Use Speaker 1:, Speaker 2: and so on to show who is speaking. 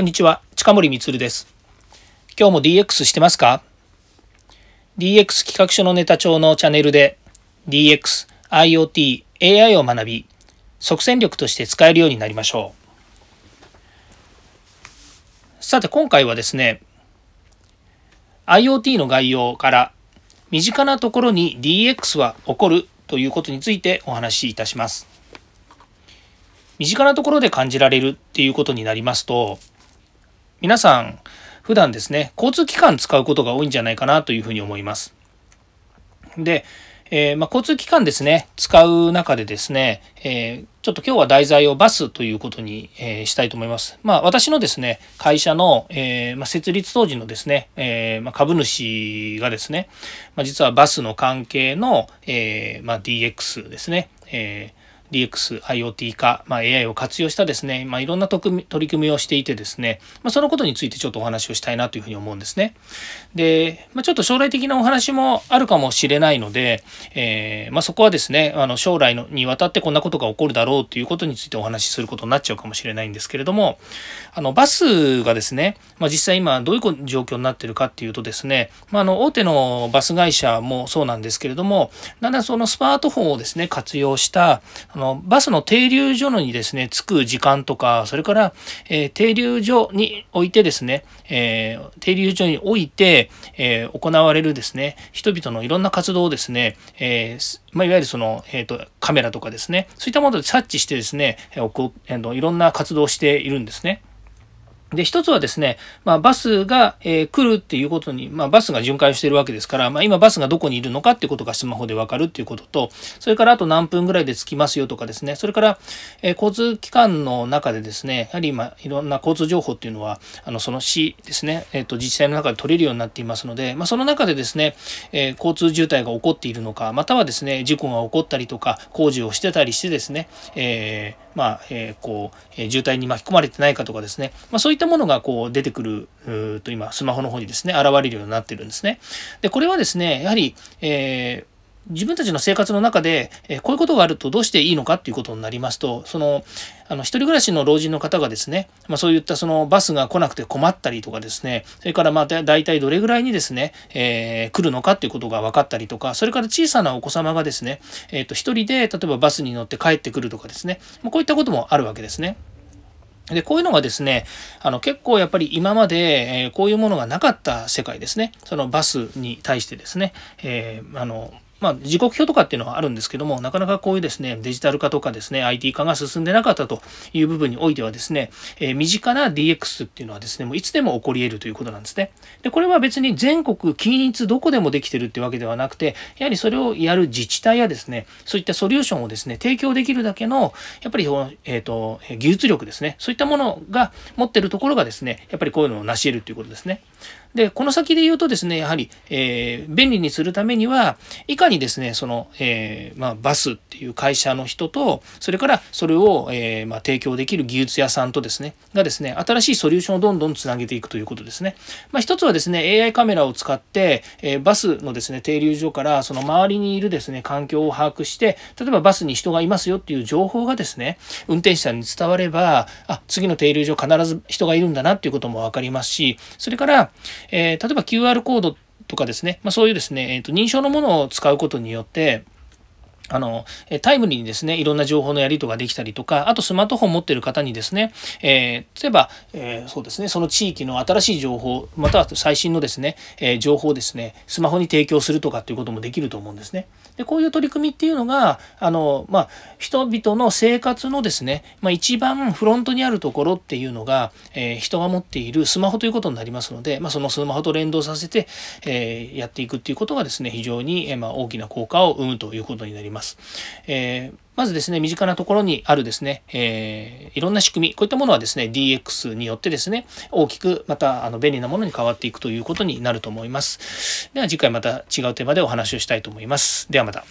Speaker 1: こんにちは、近森光です。今日も DX してますか ?DX 企画書のネタ帳のチャンネルで DX、IoT、AI を学び、即戦力として使えるようになりましょう。さて今回はですね、IoT の概要から身近なところに DX は起こるということについてお話しいたします。身近なところで感じられるっていうことになりますと、皆さん、普段ですね、交通機関使うことが多いんじゃないかなというふうに思います。で、えー、まあ、交通機関ですね、使う中でですね、えー、ちょっと今日は題材をバスということに、え、したいと思います。まあ、私のですね、会社の、えまあ、設立当時のですね、えま、株主がですね、ま実はバスの関係の、えま DX ですね、え DX、IoT 化、まあ、AI を活用したですね、まあ、いろんな取り組みをしていてですね、まあ、そのことについてちょっとお話をしたいなというふうに思うんですね。で、まあ、ちょっと将来的なお話もあるかもしれないので、えー、まあ、そこはですね、あの将来のにわたってこんなことが起こるだろうということについてお話しすることになっちゃうかもしれないんですけれども、あのバスがですね、まあ、実際今どういう状況になっているかっていうとですね、まあ、あの大手のバス会社もそうなんですけれども、だんだんそのスマートフォンをですね、活用したあのバスの停留所にですね、着く時間とか、それから、えー、停留所においてですね、えー、停留所において、えー、行われるですね、人々のいろんな活動をですね、えまあ、いわゆるその、えーと、カメラとかですね、そういったもので察知してですね、えー、いろんな活動をしているんですね。で、一つはですね、まあ、バスが、えー、来るっていうことに、まあ、バスが巡回しているわけですから、まあ、今バスがどこにいるのかっていうことがスマホでわかるっていうことと、それからあと何分ぐらいで着きますよとかですね、それから、えー、交通機関の中でですね、やはり今、いろんな交通情報っていうのは、あの、その市ですね、えっ、ー、と、自治体の中で取れるようになっていますので、まあ、その中でですね、え交通渋滞が起こっているのか、またはですね、事故が起こったりとか、工事をしてたりしてですね、えまあ、えこう、え渋滞に巻き込まれてないかとかですね、まあ、そういったものがこう出てくると今スマホの方にですね現れるようになってるんですね。でこれはですねやはり、えー自分たちの生活の中で、えこういうことがあるとどうしていいのかっていうことになりますと、その、あの、一人暮らしの老人の方がですね、まあそういったそのバスが来なくて困ったりとかですね、それからまあ大体どれぐらいにですね、えー、来るのかっていうことが分かったりとか、それから小さなお子様がですね、えっ、ー、と、一人で例えばバスに乗って帰ってくるとかですね、ま、こういったこともあるわけですね。で、こういうのがですね、あの結構やっぱり今まで、えー、こういうものがなかった世界ですね。そのバスに対してですね、えー、あの、まあ、時刻表とかっていうのはあるんですけども、なかなかこういうですね、デジタル化とかですね、IT 化が進んでなかったという部分においてはですね、えー、身近な DX っていうのはですね、もういつでも起こり得るということなんですね。で、これは別に全国均一どこでもできてるってわけではなくて、やはりそれをやる自治体やですね、そういったソリューションをですね、提供できるだけの、やっぱり、えっ、ー、と、技術力ですね、そういったものが持ってるところがですね、やっぱりこういうのを成し得るということですね。で、この先で言うとですね、やはり、えー、便利にするためには、いかにですね、その、えー、まあ、バスっていう会社の人と、それからそれを、えー、まあ、提供できる技術屋さんとですね、がですね、新しいソリューションをどんどんつなげていくということですね。まあ、一つはですね、AI カメラを使って、えー、バスのですね、停留所からその周りにいるですね、環境を把握して、例えばバスに人がいますよっていう情報がですね、運転手さんに伝われば、あ、次の停留所必ず人がいるんだなっていうこともわかりますし、それから、えー、例えば QR コードとかですね、まあ、そういうですね、えー、と認証のものを使うことによって、あの、タイムリーにですね、いろんな情報のやり取りができたりとか、あとスマートフォン持ってる方にですね、えー、例えば、えー、そうですね、その地域の新しい情報、または最新のですね、えー、情報をですね、スマホに提供するとかっていうこともできると思うんですね。で、こういう取り組みっていうのが、あの、まあ、人々の生活のですね、まあ、一番フロントにあるところっていうのが、え人が持っているスマホということになりますので、まあ、そのスマホと連動させて、えやっていくっていうことがですね、非常に、えま大きな効果を生むということになります。ます。えー、まずですね、身近なところにあるですね、えー、いろんな仕組み、こういったものはですね、DX によってですね、大きくまたあの便利なものに変わっていくということになると思います。では次回また違うテーマでお話をしたいと思います。ではまた。